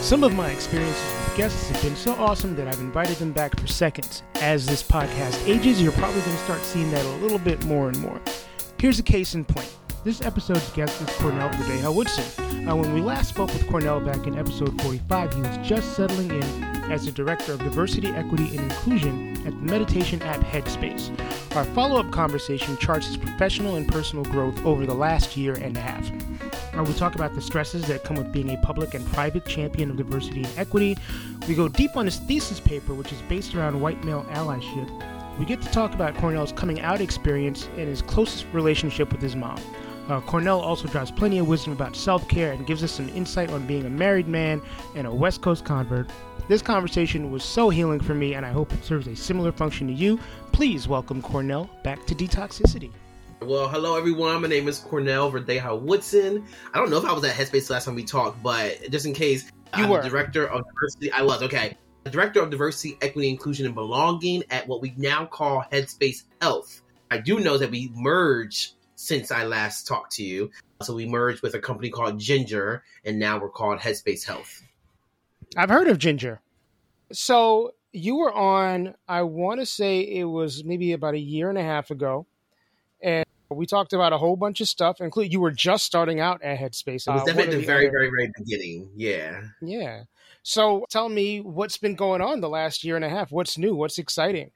Some of my experiences with guests have been so awesome that I've invited them back for seconds. As this podcast ages, you're probably going to start seeing that a little bit more and more. Here's a case in point. This episode's guest is Cornell Verdeja Woodson. Uh, when we last spoke with Cornell back in episode 45, he was just settling in as the Director of Diversity, Equity, and Inclusion at the meditation app Headspace. Our follow up conversation charts his professional and personal growth over the last year and a half. Uh, we talk about the stresses that come with being a public and private champion of diversity and equity. We go deep on his thesis paper, which is based around white male allyship. We get to talk about Cornell's coming out experience and his closest relationship with his mom. Uh, Cornell also drops plenty of wisdom about self care and gives us some insight on being a married man and a West Coast convert. This conversation was so healing for me, and I hope it serves a similar function to you. Please welcome Cornell back to Detoxicity. Well, hello everyone. My name is Cornell Verdeja Woodson. I don't know if I was at Headspace last time we talked, but just in case, you I'm were the director of diversity. I was okay. The director of diversity, equity, inclusion, and belonging at what we now call Headspace Health. I do know that we merged since I last talked to you. So we merged with a company called Ginger, and now we're called Headspace Health. I've heard of Ginger. So you were on, I want to say it was maybe about a year and a half ago, and we talked about a whole bunch of stuff, including you were just starting out at Headspace. It was Uh, definitely of the the very, other- very, very beginning. Yeah. Yeah. So tell me what's been going on the last year and a half. What's new? What's exciting?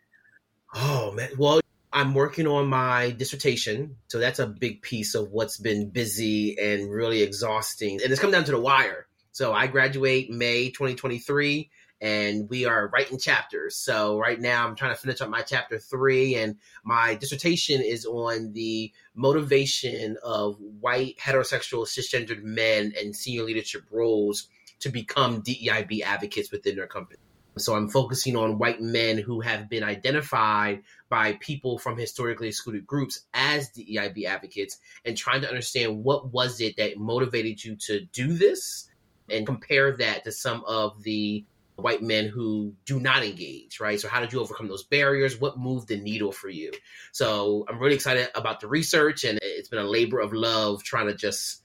Oh man. Well, I'm working on my dissertation, so that's a big piece of what's been busy and really exhausting. And it's come down to the wire. So I graduate May 2023 and we are writing chapters. So right now I'm trying to finish up my chapter 3 and my dissertation is on the motivation of white heterosexual cisgendered men and senior leadership roles to become DEIB advocates within their company. So I'm focusing on white men who have been identified by people from historically excluded groups as DEIB advocates and trying to understand what was it that motivated you to do this and compare that to some of the white men who do not engage, right? So how did you overcome those barriers? What moved the needle for you? So I'm really excited about the research and it's been a labor of love trying to just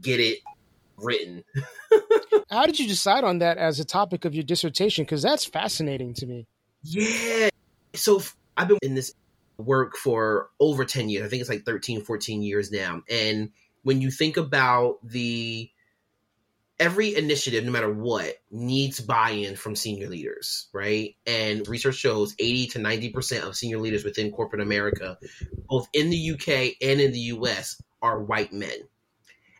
get it written. How did you decide on that as a topic of your dissertation? Because that's fascinating to me. Yeah. So I've been in this work for over 10 years. I think it's like 13, 14 years now. And when you think about the every initiative, no matter what, needs buy-in from senior leaders, right? And research shows 80 to 90% of senior leaders within corporate America, both in the UK and in the US, are white men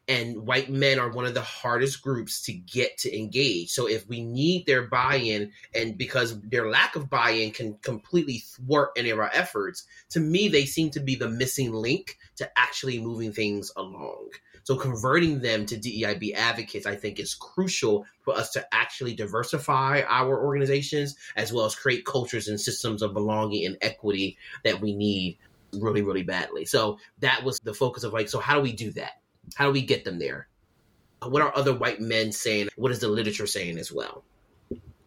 and white men are one of the hardest groups to get to engage. So if we need their buy-in and because their lack of buy-in can completely thwart any of our efforts, to me they seem to be the missing link to actually moving things along. So converting them to DEIB advocates I think is crucial for us to actually diversify our organizations as well as create cultures and systems of belonging and equity that we need really really badly. So that was the focus of like so how do we do that? How do we get them there? Uh, what are other white men saying? What is the literature saying as well?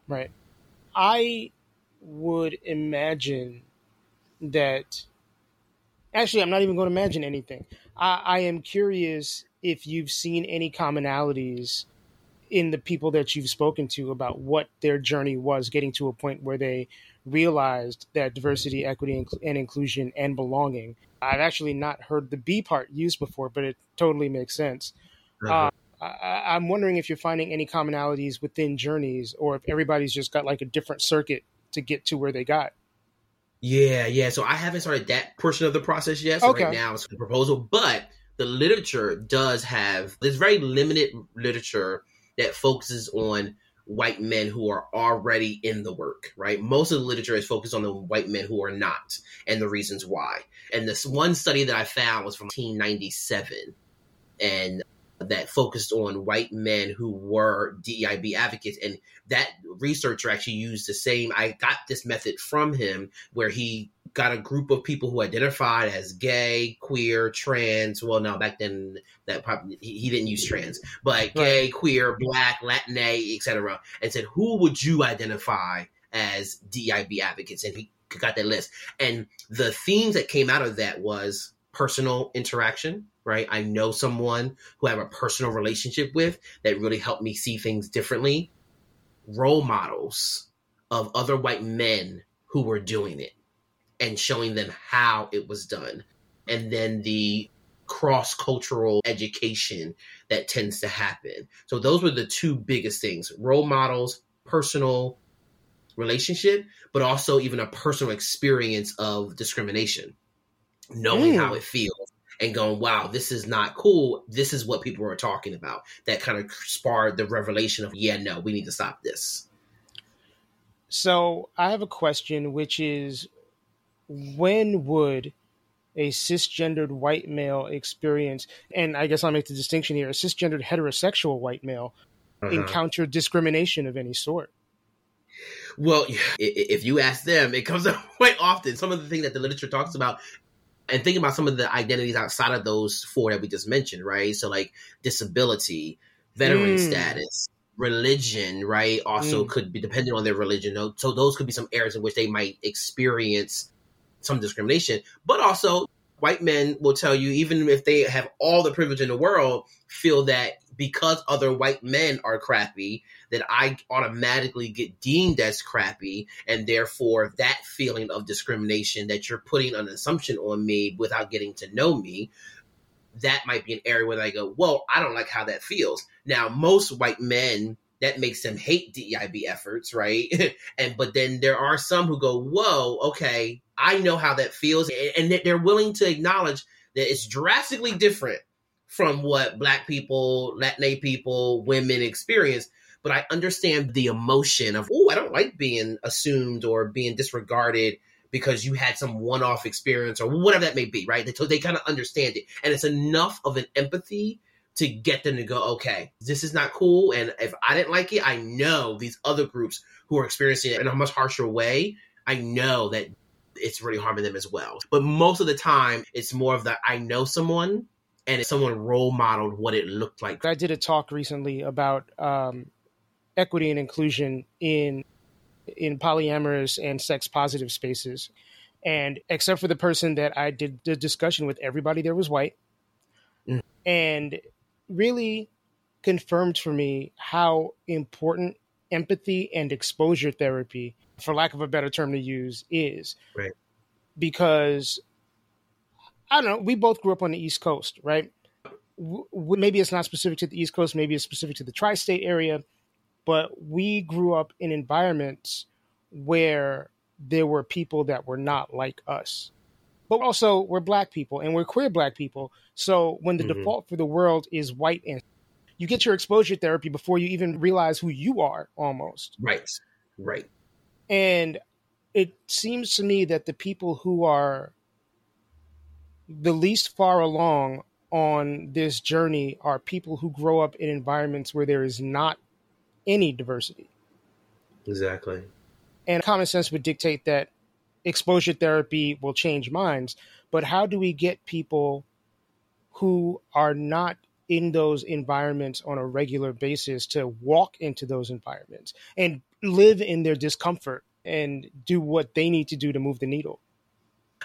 Right. I would imagine that. Actually, I'm not even going to imagine anything. I, I am curious if you've seen any commonalities in the people that you've spoken to about what their journey was getting to a point where they realized that diversity, equity, and inclusion and belonging. I've actually not heard the B part used before, but it totally makes sense. Uh-huh. Uh, I, I'm wondering if you're finding any commonalities within journeys, or if everybody's just got like a different circuit to get to where they got. Yeah, yeah. So I haven't started that portion of the process yet. So okay. right now it's a proposal, but the literature does have there's very limited literature that focuses on white men who are already in the work, right? Most of the literature is focused on the white men who are not and the reasons why. And this one study that I found was from 1997 and that focused on white men who were DEIB advocates. And that researcher actually used the same, I got this method from him where he got a group of people who identified as gay, queer, trans. Well, no, back then that probably he, he didn't use trans, but gay, right. queer, black, Latina, etc. And said, who would you identify as DIB advocates? And he got that list. And the themes that came out of that was personal interaction, right? I know someone who I have a personal relationship with that really helped me see things differently. Role models of other white men who were doing it and showing them how it was done. And then the cross cultural education that tends to happen. So, those were the two biggest things role models, personal relationship, but also even a personal experience of discrimination, knowing mm. how it feels and going, wow, this is not cool. This is what people are talking about. That kind of sparred the revelation of, yeah, no, we need to stop this. So I have a question, which is when would a cisgendered white male experience, and I guess I'll make the distinction here, a cisgendered heterosexual white male uh-huh. encounter discrimination of any sort? Well, if you ask them, it comes up quite often. Some of the things that the literature talks about, and thinking about some of the identities outside of those four that we just mentioned, right? So, like disability, veteran mm. status, religion, right? Also mm. could be dependent on their religion. So, those could be some areas in which they might experience some discrimination, but also white men will tell you, even if they have all the privilege in the world, feel that because other white men are crappy, that I automatically get deemed as crappy. And therefore, that feeling of discrimination that you're putting an assumption on me without getting to know me, that might be an area where I go, well, I don't like how that feels. Now, most white men that makes them hate DEIB efforts, right? and but then there are some who go, "Whoa, okay, I know how that feels," and that they're willing to acknowledge that it's drastically different from what Black people, Latin people, women experience. But I understand the emotion of, "Oh, I don't like being assumed or being disregarded." Because you had some one-off experience or whatever that may be, right? They kind of understand it, and it's enough of an empathy to get them to go, okay, this is not cool. And if I didn't like it, I know these other groups who are experiencing it in a much harsher way, I know that it's really harming them as well. But most of the time, it's more of that I know someone and someone role modeled what it looked like. I did a talk recently about um, equity and inclusion in in polyamorous and sex positive spaces. And except for the person that I did the discussion with, everybody there was white. Mm. And really confirmed for me how important empathy and exposure therapy, for lack of a better term to use, is. Right. Because I don't know, we both grew up on the East Coast, right? maybe it's not specific to the East Coast, maybe it's specific to the tri state area, but we grew up in environments where there were people that were not like us but also we're black people and we're queer black people. So when the mm-hmm. default for the world is white and you get your exposure therapy before you even realize who you are almost. Right. Right. And it seems to me that the people who are the least far along on this journey are people who grow up in environments where there is not any diversity. Exactly. And common sense would dictate that exposure therapy will change minds, but how do we get people who are not in those environments on a regular basis to walk into those environments and live in their discomfort and do what they need to do to move the needle?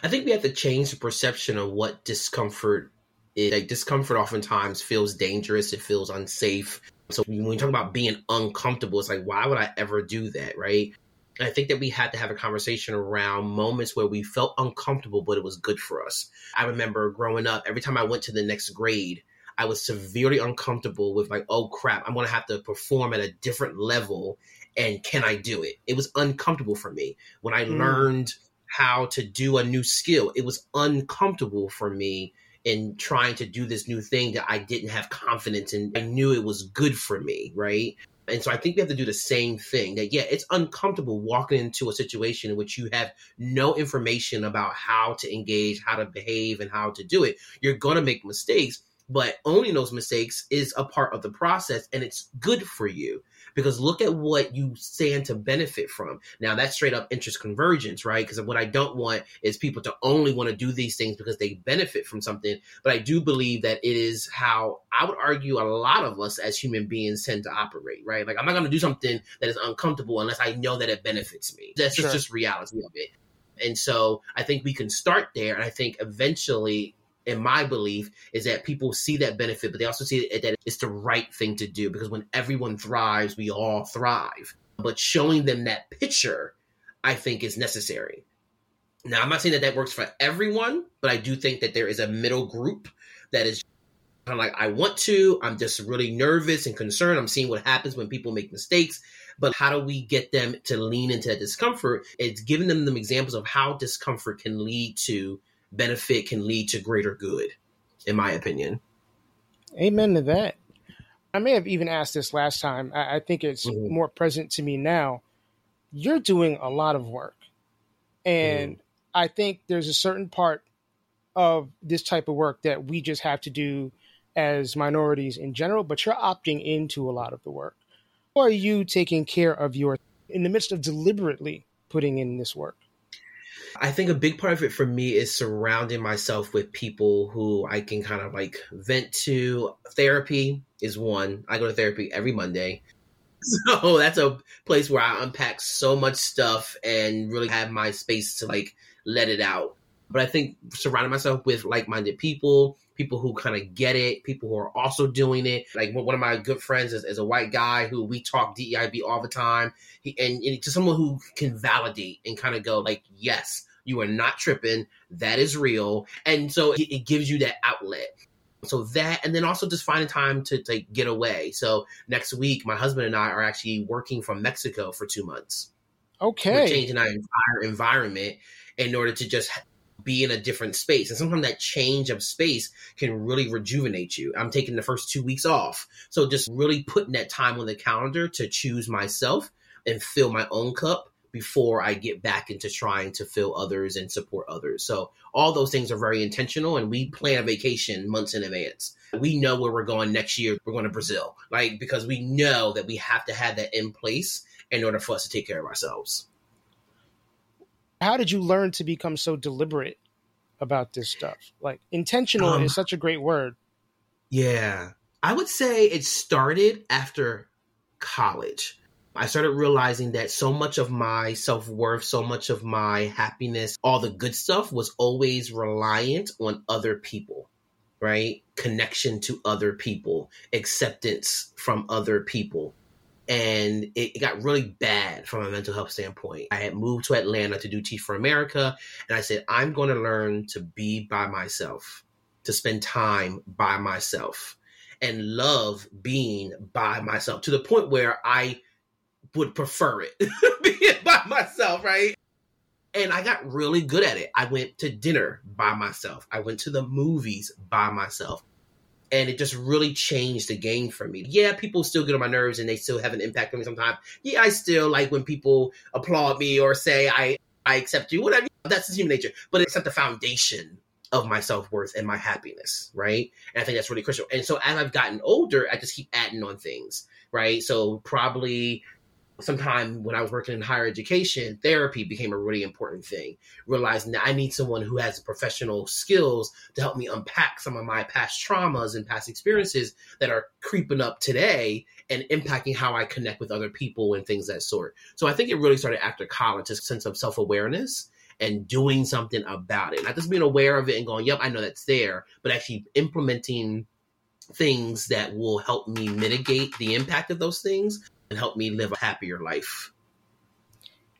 I think we have to change the perception of what discomfort is. Like discomfort oftentimes feels dangerous, it feels unsafe. So when we talk about being uncomfortable, it's like, why would I ever do that? Right. I think that we had to have a conversation around moments where we felt uncomfortable, but it was good for us. I remember growing up, every time I went to the next grade, I was severely uncomfortable with like, oh crap, I'm going to have to perform at a different level. And can I do it? It was uncomfortable for me. When I mm. learned how to do a new skill, it was uncomfortable for me in trying to do this new thing that I didn't have confidence in. I knew it was good for me, right? And so I think we have to do the same thing that, yeah, it's uncomfortable walking into a situation in which you have no information about how to engage, how to behave, and how to do it. You're going to make mistakes, but owning those mistakes is a part of the process and it's good for you because look at what you stand to benefit from. Now that's straight up interest convergence, right? Because what I don't want is people to only want to do these things because they benefit from something. But I do believe that it is how I would argue a lot of us as human beings tend to operate, right? Like I'm not going to do something that is uncomfortable unless I know that it benefits me. That's sure. just, just reality of it. And so I think we can start there. And I think eventually in my belief is that people see that benefit, but they also see that it's the right thing to do because when everyone thrives, we all thrive. But showing them that picture, I think, is necessary. Now, I'm not saying that that works for everyone, but I do think that there is a middle group that is kind of like, I want to, I'm just really nervous and concerned. I'm seeing what happens when people make mistakes. But how do we get them to lean into that discomfort? It's giving them them examples of how discomfort can lead to benefit can lead to greater good, in my opinion. Amen to that. I may have even asked this last time. I, I think it's mm-hmm. more present to me now. You're doing a lot of work. And mm-hmm. I think there's a certain part of this type of work that we just have to do as minorities in general, but you're opting into a lot of the work. How are you taking care of your, in the midst of deliberately putting in this work? I think a big part of it for me is surrounding myself with people who I can kind of like vent to. Therapy is one. I go to therapy every Monday. So that's a place where I unpack so much stuff and really have my space to like let it out. But I think surrounding myself with like minded people, people who kind of get it, people who are also doing it. Like one of my good friends is, is a white guy who we talk DEIB all the time. He, and, and to someone who can validate and kind of go like, yes, you are not tripping. That is real. And so it, it gives you that outlet. So that, and then also just finding time to like get away. So next week, my husband and I are actually working from Mexico for two months. Okay. We're changing our entire environment in order to just be in a different space. And sometimes that change of space can really rejuvenate you. I'm taking the first two weeks off. So just really putting that time on the calendar to choose myself and fill my own cup before I get back into trying to fill others and support others. So all those things are very intentional and we plan a vacation months in advance. We know where we're going next year. We're going to Brazil. Like because we know that we have to have that in place in order for us to take care of ourselves how did you learn to become so deliberate about this stuff? Like intentional um, is such a great word. Yeah. I would say it started after college. I started realizing that so much of my self worth, so much of my happiness, all the good stuff was always reliant on other people, right? Connection to other people, acceptance from other people and it, got really bad from a mental health standpoint. I had moved to Atlanta to do Teach for America, and I said, I'm going to learn to be by myself, to spend time by myself, and love being by myself to the point where I would prefer it being by myself, right? And I got really good at it. I went to dinner by myself. I went to the movies by myself and it just really changed the game for me. Yeah, people still get on my nerves and they still have an impact on me sometimes. Yeah, I still like when people applaud me or say I I accept you, whatever. That's human nature. But it's at the foundation of my self worth and my happiness, right? And I think that's really crucial. And so as I've gotten older, I just keep adding on things, right? So probably sometime when I was working in higher education, therapy became a really important thing. Realizing that I need someone who has professional skills to help me unpack some of my past traumas and past experiences that are creeping up today and impacting how I connect with other people and things that sort. So I think it really started after college, a sense of self awareness and doing something about it. Not just being aware of it and going, yep, I know that's there, but actually implementing things that will help me mitigate the impact of those things and help me live a happier life.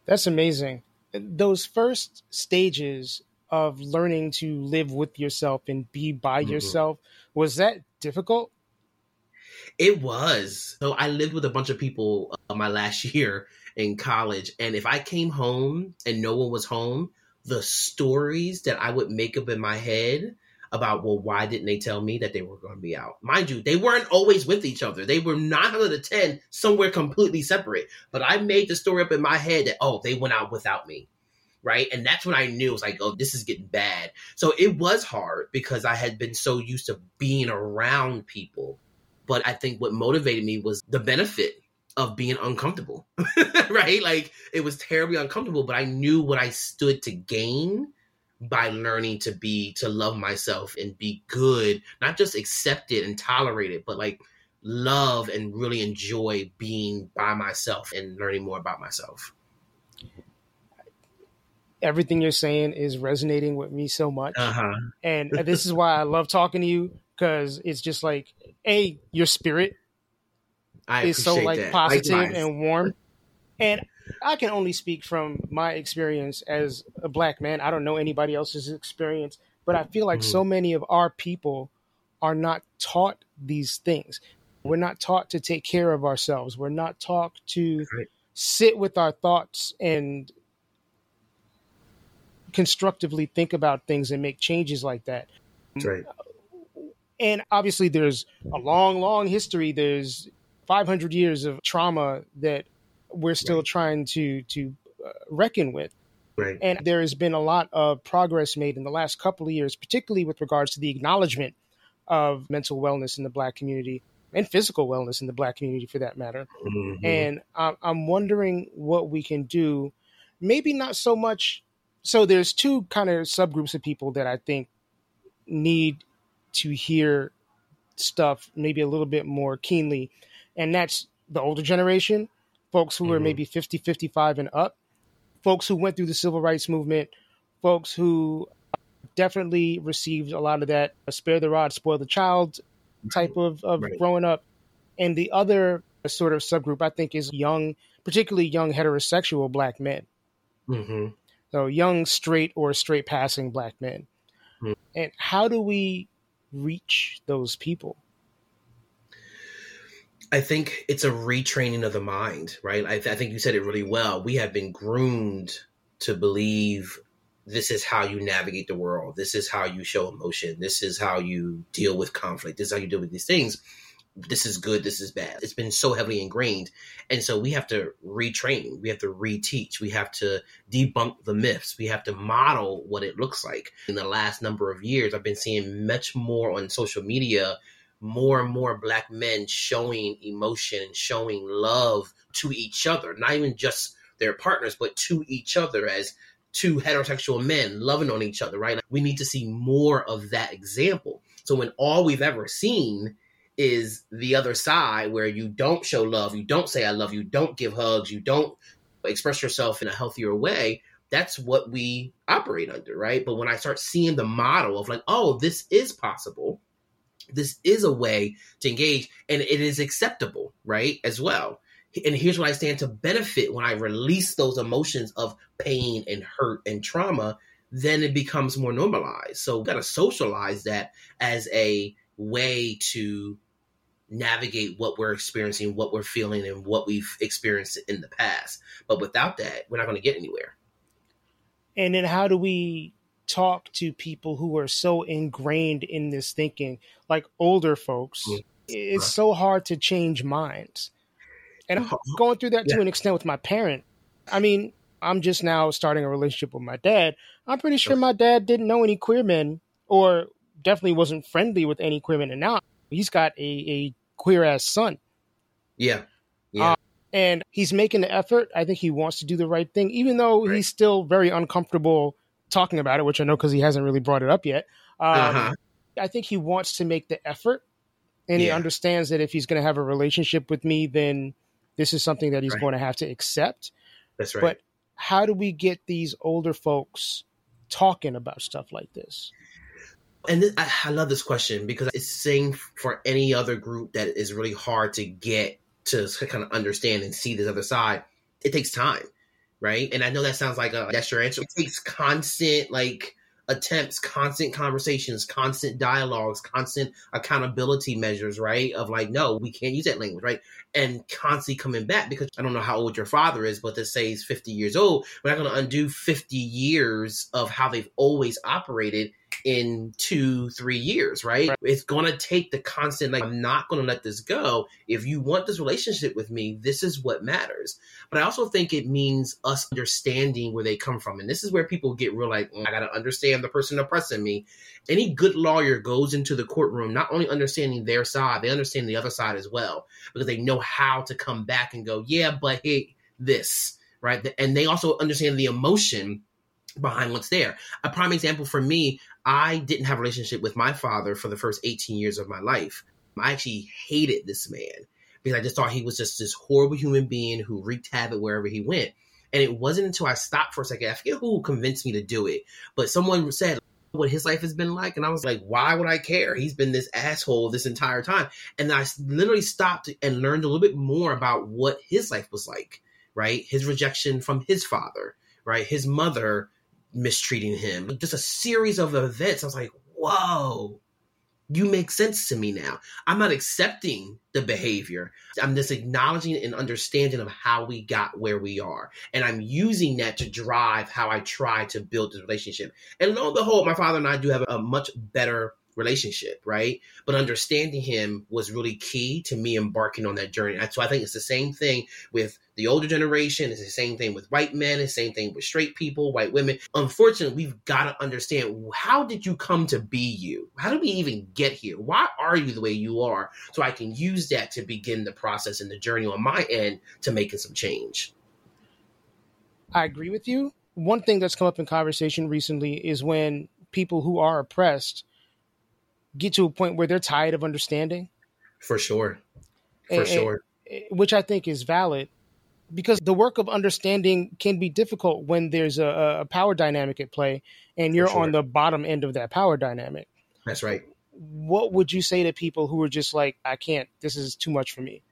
That's amazing. Those first stages of learning to live with yourself and be by mm-hmm. yourself, was that difficult? It was. So I lived with a bunch of people uh, my last year in college, and if I came home and no one was home, the stories that I would make up in my head about well why didn't they tell me that they were going to be out? Mind you they weren't always with each other. They were nine out of the ten somewhere completely separate. But i made the story up in my head that oh they went out without me right? And that's when i knew it was like oh this is getting bad. So it was hard because i had been so used to being around people. But i think what motivated me was the benefit of being uncomfortable right? Like it was terribly uncomfortable but i knew what i stood to gain by learning to be to love myself and be good not just accept it and tolerate it but like love and really enjoy being by myself and learning more about myself. Everything you're saying is resonating with me so much. Uh-huh. and this is why i love talking to you because it's just like a your spirit I is so like positive and warm. And I can only speak from my experience as a black man. I don't know anybody else's experience, but I feel like mm-hmm. so many of our people are not taught these things. We're not taught to take care of ourselves. We're not taught to right. sit with our thoughts and constructively think about things and make changes like that. That's right. And obviously, there's a long, long history. There's 500 years of trauma that we're still right. trying to to uh, reckon with. Right. And there has been a lot of progress made in the last couple of years, particularly with regards to the acknowledgement of mental wellness in the Black community and physical wellness in the Black community, for that matter. Mm-hmm. And I'm, I'm wondering what we can do. Maybe not so much. So there's two kind of subgroups of people that I think need to hear stuff maybe a little bit more keenly, and that's the older generation folks who mm-hmm. are maybe 50, 55 and up, folks who went through the civil rights movement, folks who definitely received a lot of that spare the rod, spoil the child type of, of right. growing up. And the other sort of subgroup, I think, is young, particularly young heterosexual black men. Mm-hmm. So young, straight, or straight passing black men. Mm-hmm. And how do we reach those people? I think it's a retraining of the mind, right? I, th- I, think you said it really well. We have been groomed to believe this is how you navigate the world. This is how you show emotion. This is how you deal with conflict. This is how you deal with these things. This is good. This is bad. It's been so heavily ingrained. And so we have to retrain. We have to reteach. We have to debunk the myths. We have to model what it looks like. In the last number of years, I've been seeing much more on social media more and more black men showing emotion and showing love to each other, not even just their partners, but to each other as two heterosexual men loving on each other, right? We need to see more of that example. So when all we've ever seen is the other side where you don't show love, you don't say I love you, don't give hugs, you don't express yourself in a healthier way, that's what we operate under, right? But when I start seeing the model of like, oh, this is possible, this is a way to engage and it is acceptable, right? As well. And here's what I stand to benefit when I release those emotions of pain and hurt and trauma, then it becomes more normalized. So we got to socialize that as a way to navigate what we're experiencing, what we're feeling, and what we've experienced in the past. But without that, we're not going to get anywhere. And then how do we talk to people who are so ingrained in this thinking, like older folks, mm. it's right. so hard to change minds. And I'm going through that yeah. to an extent with my parent. I mean, I'm just now starting a relationship with my dad. I'm pretty sure my dad didn't know any queer men or definitely wasn't friendly with any queer men. And now he's got a, a queer ass son. Yeah. Yeah. Um, and he's making the effort. I think he wants to do the right thing, even though right. he's still very uncomfortable talking about it, which I know because he hasn't really brought it up yet. Um, uh-huh. I think he wants to make the effort, and yeah. he understands that if he's going to have a relationship with me, then this is something that he's right. going to have to accept. That's right. But how do we get these older folks talking about stuff like this? And this, I, I love this question because it's saying for any other group that is really hard to get to kind of understand and see this other side, it takes time, right? And I know that sounds like a that's your answer. It takes constant like attempts, constant conversations, constant dialogues, constant accountability measures, right? Of like, no, we can't use that language, right? And constantly coming back because I don't know how old your father is, but let's say he's 50 years old. We're not going to undo 50 years of how they've always operated in two, three years, right? right. It's going to take the constant, like, I'm not going to let this go. If you want this relationship with me, this is what matters. But I also think it means us understanding where they come from. And this is where people get real like, mm, I got to understand the person oppressing me. Any good lawyer goes into the courtroom not only understanding their side, they understand the other side as well because they know how to come back and go, yeah, but hey, this, right? And they also understand the emotion behind what's there. A prime example for me, I didn't have a relationship with my father for the first 18 years of my life. I actually hated this man because I just thought he was just this horrible human being who wreaked havoc wherever he went. And it wasn't until I stopped for a second, I forget who convinced me to do it, but someone said what his life has been like. And I was like, why would I care? He's been this asshole this entire time. And I literally stopped and learned a little bit more about what his life was like, right? His rejection from his father, right? His mother mistreating him. Just a series of events. I was like, whoa, you make sense to me now. I'm not accepting the behavior. I'm just acknowledging and understanding of how we got where we are. And I'm using that to drive how I try to build this relationship. And lo and behold, my father and I do have a much better relationship, right? But understanding him was really key to me embarking on that journey. So I think it's the same thing with the older generation. It's the same thing with white men. It's the same thing with straight people, white women. Unfortunately, we've got to understand how did you come to be you? How did we even get here? Why are you the way you are? So I can use that to begin the process and the journey on my end to making some change. I agree with you. One thing that's come up in conversation recently is when people who are oppressed get to a point where they're tired of understanding. For sure. For and, sure. And, which I think is valid because the work of understanding can be difficult when there's a, a power dynamic at play and you're sure. on the bottom end of that power dynamic. That's right. What would you say to people who are just like, I can't, this is too much for me?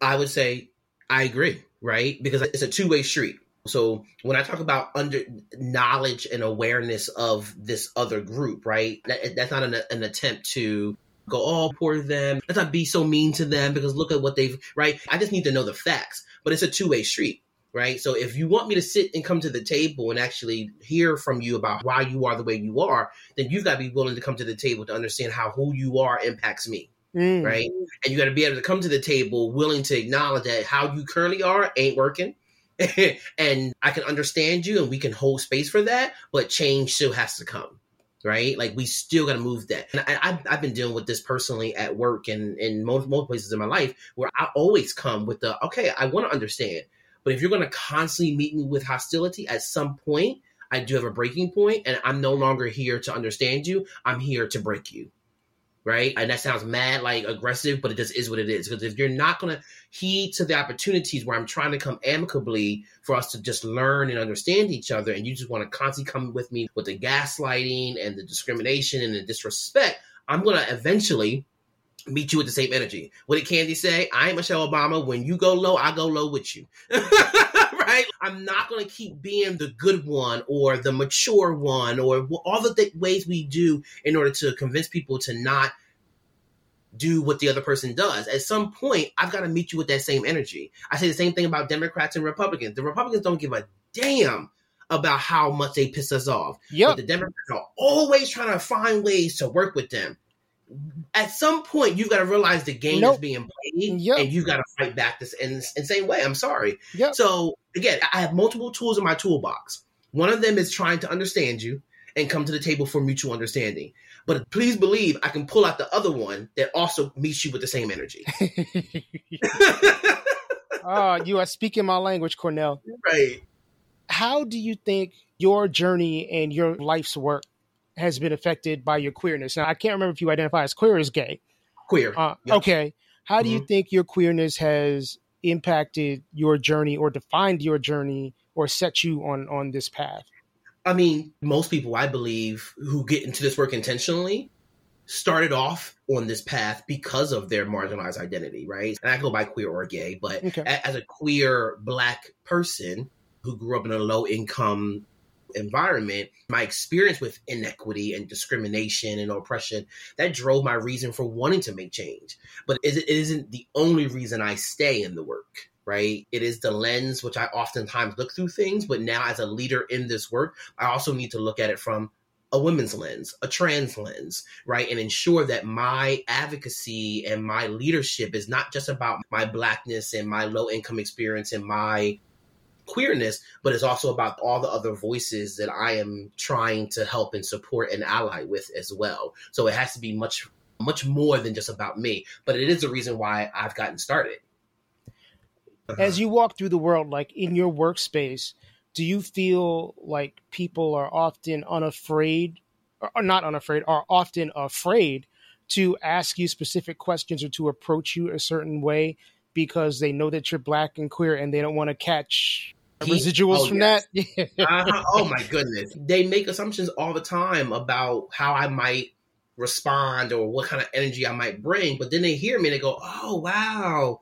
I would say, I agree, right? Because it's a two way street. So when I talk about under knowledge and awareness of this other group, right? That, that's not an, an attempt to go, oh, poor them. Let's not be so mean to them because look at what they've, right? I just need to know the facts, but it's a two way street, right? So if you want me to sit and come to the table and actually hear from you about why you are the way you are, then you've got to be willing to come to the table to understand how who you are impacts me. Mm. Right. And you got to be able to come to the table willing to acknowledge that how you currently are ain't working and I can understand you and we can hold space for that, but change still has to come. Right, like we still got to move that. And I, have been dealing with this personally at work and in most, most places in my life, where I always come with the okay, I want to understand, but if you're going to constantly meet me with hostility, at some point, I do have a breaking point, and I'm no longer here to understand you. I'm here to break you right? And that sounds mad, like aggressive, but it just is what it is. Because if you're not going to heed to the opportunities where I'm trying to come amicably for us to just learn and understand each other, and you just want to constantly come with me with the gaslighting and the discrimination and the disrespect, I'm going to eventually meet you with the same energy. What did Candy say? I am Michelle Obama. When you go low, I go low with you. right? I'm not going to keep being the good one or the mature one or all the th- ways we do in order to convince people to not do what the other person does. At some point, I've got to meet you with that same energy. I say the same thing about Democrats and Republicans. The Republicans don't give a damn about how much they piss us off. Yep. But the Democrats are always trying to find ways to work with them at some point you've got to realize the game nope. is being played yep. and you've got to fight back this in the same way. I'm sorry. Yep. So again, I have multiple tools in my toolbox. One of them is trying to understand you and come to the table for mutual understanding. But please believe I can pull out the other one that also meets you with the same energy. oh, you are speaking my language, Cornell. Right. How do you think your journey and your life's work has been affected by your queerness. Now, I can't remember if you identify as queer or as gay. Queer. Uh, yep. Okay. How do mm-hmm. you think your queerness has impacted your journey or defined your journey or set you on on this path? I mean, most people, I believe, who get into this work intentionally started off on this path because of their marginalized identity, right? And I go by queer or gay, but okay. as a queer black person who grew up in a low income environment, my experience with inequity and discrimination and oppression, that drove my reason for wanting to make change. But it isn't the only reason I stay in the work right? It is the lens which I oftentimes look through things, but now as a leader in this work, I also need to look at it from a women's lens, a trans lens, right? And ensure that my advocacy and my leadership is not just about my blackness and my low income experience and my queerness, but it's also about all the other voices that I am trying to help and support and ally with as well. So it has to be much, much more than just about me. But it is the reason why I've gotten started. Uh-huh. As you walk through the world, like in your workspace, do you feel like people are often unafraid, or not unafraid, are often afraid to ask you specific questions or to approach you a certain way because they know that you're black and queer and they don't want to catch residuals oh, from yes. that? uh-huh. Oh my goodness. They make assumptions all the time about how I might respond or what kind of energy I might bring, but then they hear me and they go, "Oh, wow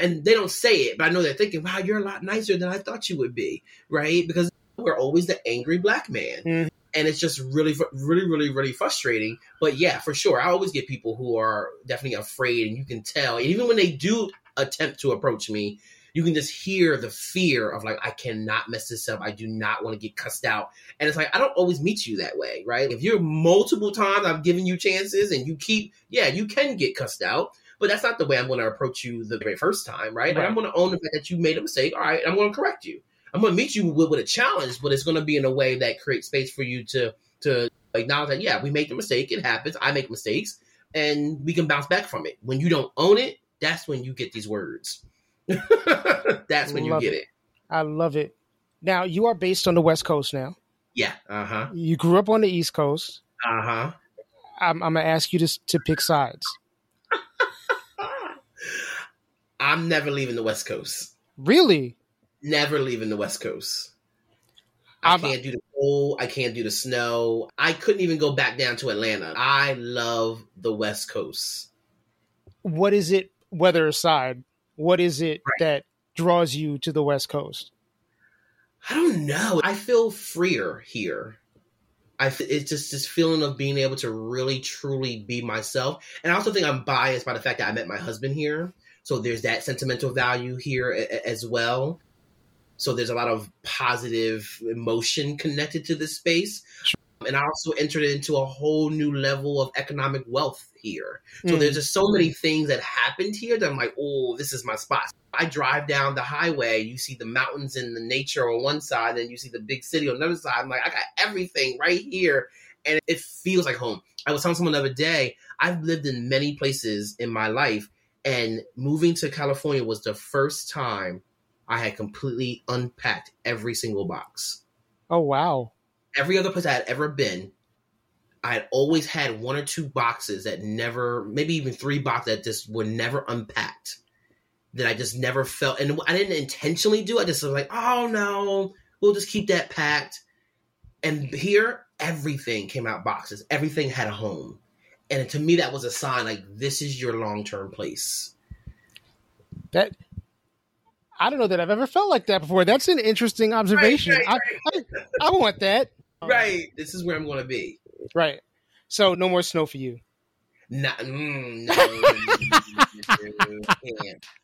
and they don't say it, but I know they're thinking, "Wow, you're a lot nicer than I thought you would be," right? Because we're always the angry black man. Mm-hmm. And it's just really, really, really, really frustrating. But yeah, for sure. I always get people who are definitely afraid, and you can tell. And even when they do attempt to approach me, you can just hear the fear of like, I cannot mess this up. I do not want to get cussed out. And it's like, I don't always meet you that way, right? If you're multiple times I've given you chances and you keep, yeah, you can get cussed out. But that's not the way I'm going to approach you the very first time, right? right. I'm going to own the fact that you made a mistake. All right, I'm going to correct you. I'm going to meet you with, with a challenge, but it's going to be in a way that creates space for you to to acknowledge that yeah, we made the mistake. It happens. I make mistakes, and we can bounce back from it. When you don't own it, that's when you get these words. that's when love you get it. it. I love it. Now you are based on the West Coast now. Yeah. Uh huh. You grew up on the East Coast. Uh huh. I'm, I'm, gonna ask you to to pick sides. I'm never leaving the West Coast. Really? Never leaving the West Coast. I I'm, can't do the cold. I can't do the snow. I couldn't even go back down to Atlanta. I love the West Coast. What is it, weather aside, what is it right. that draws you to the West Coast? I don't know. I feel freer here. I it's just this feeling of being able to really truly be myself, and I also think I'm biased by the fact that I met my husband here. So there's that sentimental value here as well. So there's a lot of positive emotion connected to this space. And I also entered into a whole new level of economic wealth here. So mm. there's just so many things that happened here that I'm like, oh, this is my spot. I drive down the highway, you see the mountains and the nature on one side, and you see the big city on the other side. I'm like, I got everything right here. And it feels like home. I was telling someone the other day, I've lived in many places in my life, and moving to California was the first time I had completely unpacked every single box. Oh wow. Every other place I had ever been, I had always had one or two boxes that never, maybe even three boxes that just were never unpacked. That I just never felt, and I didn't intentionally do. I just was like, oh no, we'll just keep that packed. And here, everything came out boxes. Everything had a home and to me that was a sign like this is your long-term place that i don't know that i've ever felt like that before that's an interesting observation right, right, right. I, I, I, want that right this is where i'm going to be right so no more snow for you not, mm, no,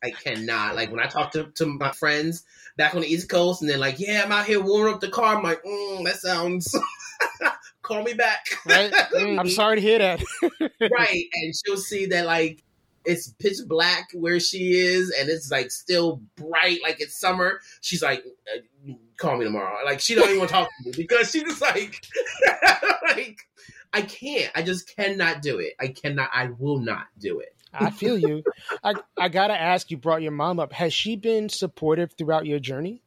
I cannot. Like when I talk to, to my friends back on the East Coast, and they're like, "Yeah, I'm out here warming up the car." I'm like, mm, "That sounds call me back. Right? Mm, I'm sorry to hear that. right. And she'll see that like it's pitch black where she is and it's like still bright like it's summer. She's like, call me tomorrow. Like she don't even want to talk to me because she's just like, like I can't. I just cannot do it. I cannot. I will not do it. I feel you. I I gotta ask. You brought your mom up. Has she been supportive throughout your journey?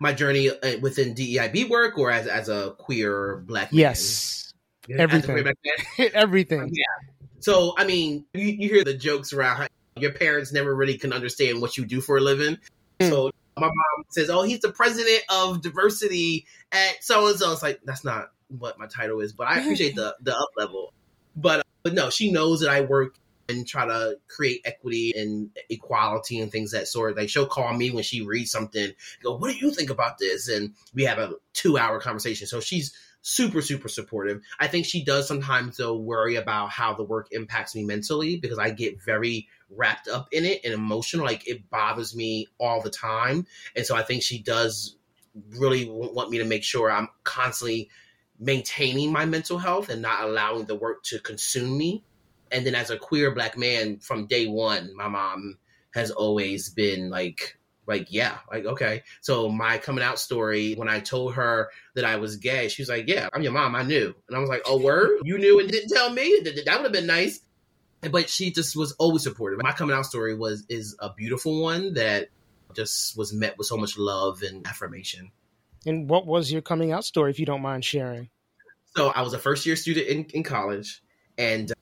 my journey uh, within DEIB work or as as a queer black man? Yes, everything, everything. Yeah. So I mean, you, you, hear the jokes around how your parents never really can understand what you do for a living. Mm. So my mom says, "Oh, he's the president of diversity at so and so." It's like that's not what my title is, but I appreciate the the up level. But uh, but no, she knows that I work and try to create equity and equality and things that sort. Like she'll call me when she reads something, go, "What do you think about this?" And we have a two hour conversation. So she's super super supportive. I think she does sometimes though worry about how the work impacts me mentally because I get very wrapped up in it and emotional. Like it bothers me all the time, and so I think she does really want me to make sure I'm constantly maintaining my mental health and not allowing the work to consume me. And then as a queer black man from day one, my mom has always been like like yeah like okay. So my coming out story when i told her that i was gay she was like yeah i'm your mom i knew. And i was like oh word? You knew and didn't tell me? That would have been nice but she just was always supportive my coming out story was is a beautiful one that just was met with so much love and affirmation and what was your coming out story if you don't mind sharing so i was a first year student in, in college and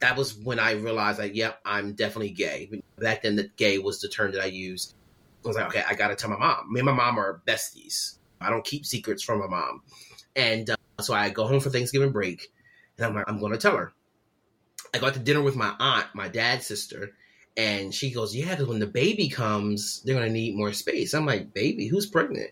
that was when I realized that, yep, I'm definitely gay. Back then, the gay was the term that I used. I was like, okay, I got to tell my mom. Me and my mom are besties. I don't keep secrets from my mom. And uh, so I go home for Thanksgiving break, and I'm like, I'm going to tell her. I got to dinner with my aunt, my dad's sister, and she goes, yeah, because when the baby comes, they're going to need more space. I'm like, baby, who's pregnant?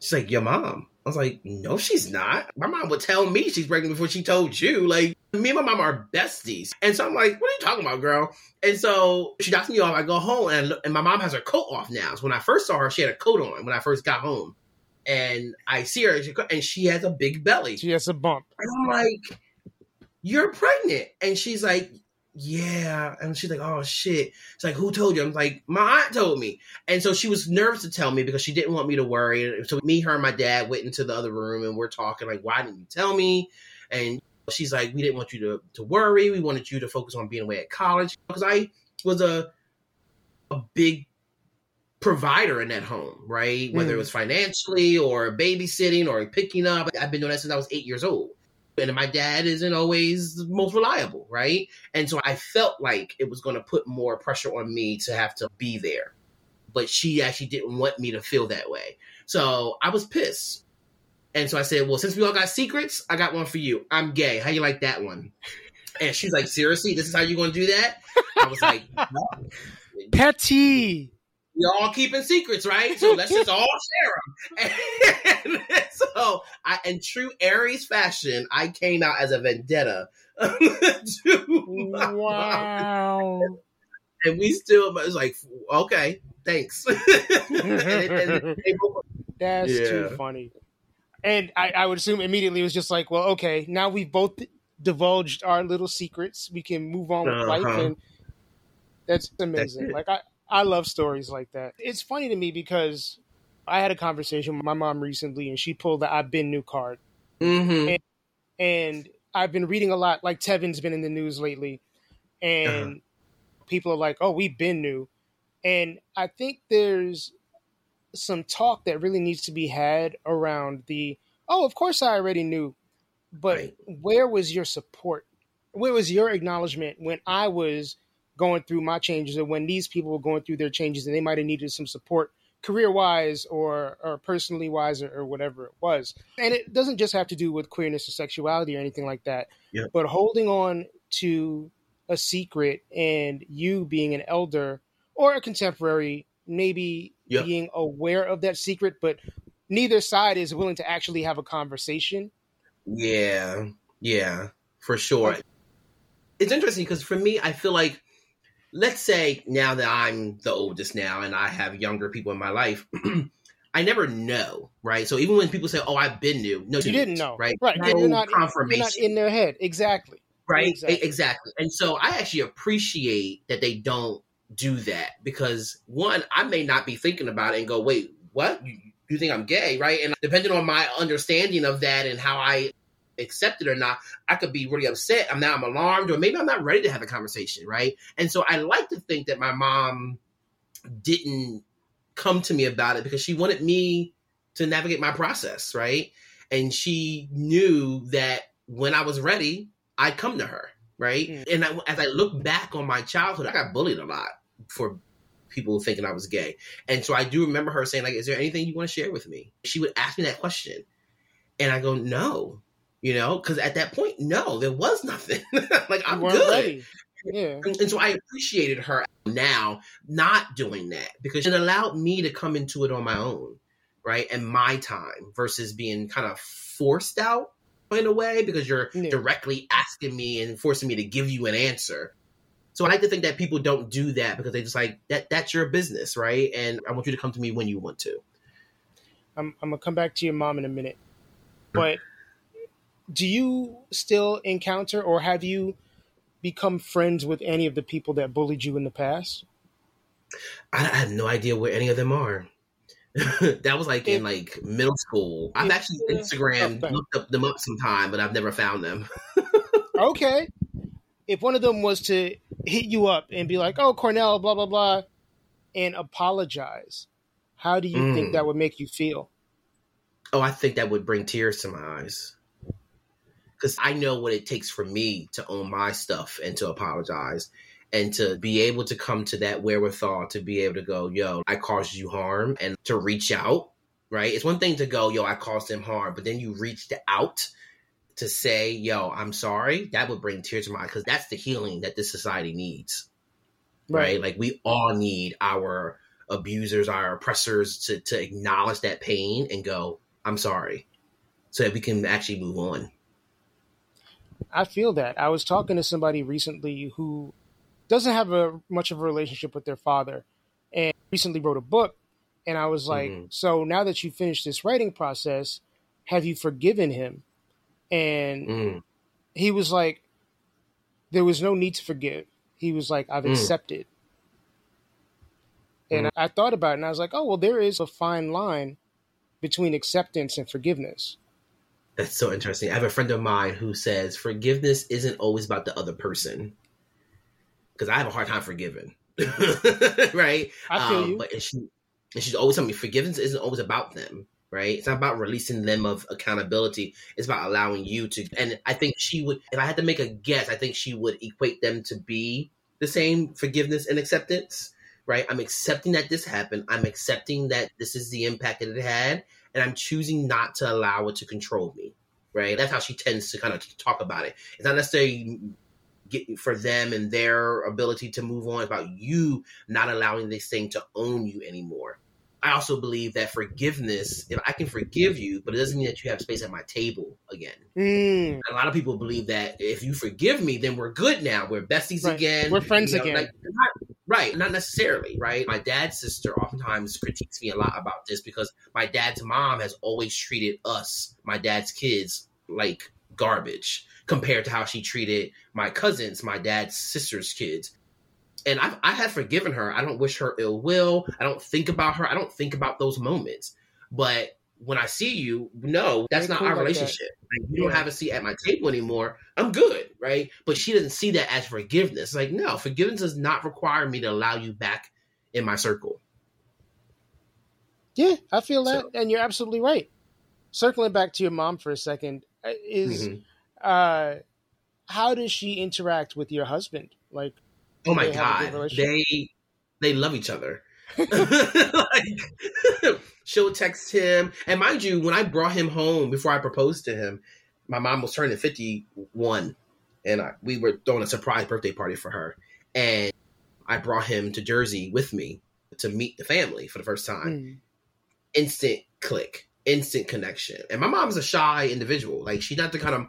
She's like, your mom. I was like, no, she's not. My mom would tell me she's pregnant before she told you. Like, me and my mom are besties. And so I'm like, what are you talking about, girl? And so she drops me off. I go home and, look and my mom has her coat off now. So when I first saw her, she had a coat on when I first got home. And I see her and she has a big belly. She has a bump. And I'm like, you're pregnant. And she's like, yeah. And she's like, oh shit. It's like, who told you? I'm like, my aunt told me. And so she was nervous to tell me because she didn't want me to worry. So me, her, and my dad went into the other room and we're talking like, why didn't you tell me? And she's like, we didn't want you to, to worry. We wanted you to focus on being away at college because I was a, a big provider in that home, right? Whether mm. it was financially or babysitting or picking up. I've been doing that since I was eight years old and my dad isn't always the most reliable, right? And so I felt like it was going to put more pressure on me to have to be there. But she actually didn't want me to feel that way. So I was pissed. And so I said, Well, since we all got secrets, I got one for you. I'm gay. How you like that one? And she's like, Seriously, this is how you're going to do that? I was like, no. Petty we all keeping secrets, right? So let's just all share them. And so, I, in true Aries fashion, I came out as a vendetta. wow. And we still was like, okay, thanks. and, and That's yeah. too funny. And I, I would assume immediately it was just like, well, okay, now we've both divulged our little secrets. We can move on with uh-huh. life, and that's amazing. That's like I, I love stories like that. It's funny to me because I had a conversation with my mom recently, and she pulled the "I've been knew" card, mm-hmm. and, and, I've been reading a lot. Like Tevin's been in the news lately, and uh-huh. people are like, "Oh, we've been knew," and I think there's some talk that really needs to be had around the. Oh, of course, I already knew, but right. where was your support? Where was your acknowledgement when I was going through my changes and when these people were going through their changes and they might have needed some support career wise or, or personally wise or, or, whatever it was. And it doesn't just have to do with queerness or sexuality or anything like that, yeah. but holding on to a secret and you being an elder or a contemporary, maybe yeah. being aware of that secret, but neither side is willing to actually have a conversation. Yeah, yeah, for sure. It's interesting because for me, I feel like let's say now that I'm the oldest now and I have younger people in my life, I never know, right? So even when people say, "Oh, I've been knew," no, you didn't know, right? Right, no you're not confirmation. You're not in their head, exactly. Right, exactly. exactly. And so I actually appreciate that they don't do that because one, I may not be thinking about it and go, "Wait, what? You, you think I'm gay?" Right? And depending on my understanding of that and how I accept it or not, I could be really upset. I'm now I'm alarmed, or maybe I'm not ready to have a conversation, right? And so I like to think that my mom didn't come to me about it because she wanted me to navigate my process, right? And she knew that when I was ready, I'd come to her, right? Mm. And I, as I look back on my childhood, I got bullied a lot for people thinking I was gay. And so I do remember her saying, like, is there anything you want to share with me? She would ask me that question. And I go, no, you know, because at that point, no, there was nothing. like, I'm good. Ready. Yeah. And, and so I appreciated her now not doing that because it allowed me to come into it on my own, right? And my time versus being kind of forced out in a way because you're yeah. directly asking me and forcing me to give you an answer. So I like to think that people don't do that because they just like that that's your business, right? And I want you to come to me when you want to. I'm I'm gonna come back to your mom in a minute. But do you still encounter or have you become friends with any of the people that bullied you in the past? I, I have no idea where any of them are. that was like in like middle school. I've actually Instagram looked up them up sometime, but I've never found them. okay. If one of them was to hit you up and be like, "Oh, Cornell, blah blah blah," and apologize, how do you mm. think that would make you feel? Oh, I think that would bring tears to my eyes. Because I know what it takes for me to own my stuff and to apologize and to be able to come to that wherewithal to be able to go, yo, I caused you harm and to reach out, right? It's one thing to go, yo, I caused them harm, but then you reached out to say, yo, I'm sorry. That would bring tears to my eyes because that's the healing that this society needs, right? right? Like we all need our abusers, our oppressors to, to acknowledge that pain and go, I'm sorry, so that we can actually move on. I feel that. I was talking to somebody recently who doesn't have a much of a relationship with their father and recently wrote a book and i was like mm-hmm. so now that you finished this writing process have you forgiven him and mm. he was like there was no need to forgive he was like i've mm. accepted and mm. I, I thought about it and i was like oh well there is a fine line between acceptance and forgiveness that's so interesting i have a friend of mine who says forgiveness isn't always about the other person because I have a hard time forgiving. right? I feel um, you. But and she and she's always telling me forgiveness isn't always about them. Right? It's not about releasing them of accountability. It's about allowing you to. And I think she would, if I had to make a guess, I think she would equate them to be the same forgiveness and acceptance. Right? I'm accepting that this happened. I'm accepting that this is the impact that it had, and I'm choosing not to allow it to control me. Right? That's how she tends to kind of talk about it. It's not necessarily get for them and their ability to move on. about you not allowing this thing to own you anymore. I also believe that forgiveness, if I can forgive you, but it doesn't mean that you have space at my table again. Mm. A lot of people believe that if you forgive me, then we're good now. We're besties right. again. We're friends you know, again. Like, not, right. Not necessarily, right? My dad's sister oftentimes critiques me a lot about this because my dad's mom has always treated us, my dad's kids, like garbage compared to how she treated my cousins, my dad's sister's kids. And I, I have forgiven her. I don't wish her ill will. I don't think about her. I don't think about those moments. But when I see you, no, that's not our like relationship. Like, you yeah. don't have a seat at my table anymore. I'm good, right? But she doesn't see that as forgiveness. Like, no, forgiveness does not require me to allow you back in my circle. Yeah, I feel that, so. and you're absolutely right. Circling back to your mom for a second, uh, is mm-hmm uh, how does she interact with your husband? Like, oh my god, they they love each other. like, she'll text him, and mind you, when I brought him home before I proposed to him, my mom was turning fifty one, and I, we were throwing a surprise birthday party for her, and I brought him to Jersey with me to meet the family for the first time. Mm. Instant click, instant connection. And my mom's a shy individual. Like she's not the kind of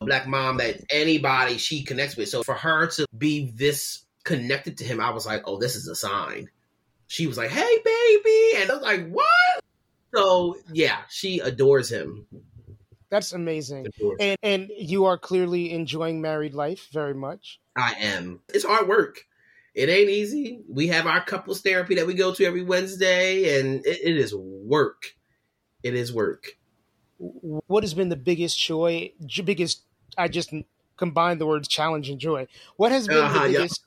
black mom that anybody she connects with. So for her to be this connected to him, I was like, oh, this is a sign. She was like, hey, baby. And I was like, what? So yeah, she adores him. That's amazing. And and you are clearly enjoying married life very much. I am. It's hard work. It ain't easy. We have our couples therapy that we go to every Wednesday, and it, it is work. It is work. What has been the biggest joy, biggest I just combined the words challenge and joy. What has been uh-huh, the biggest.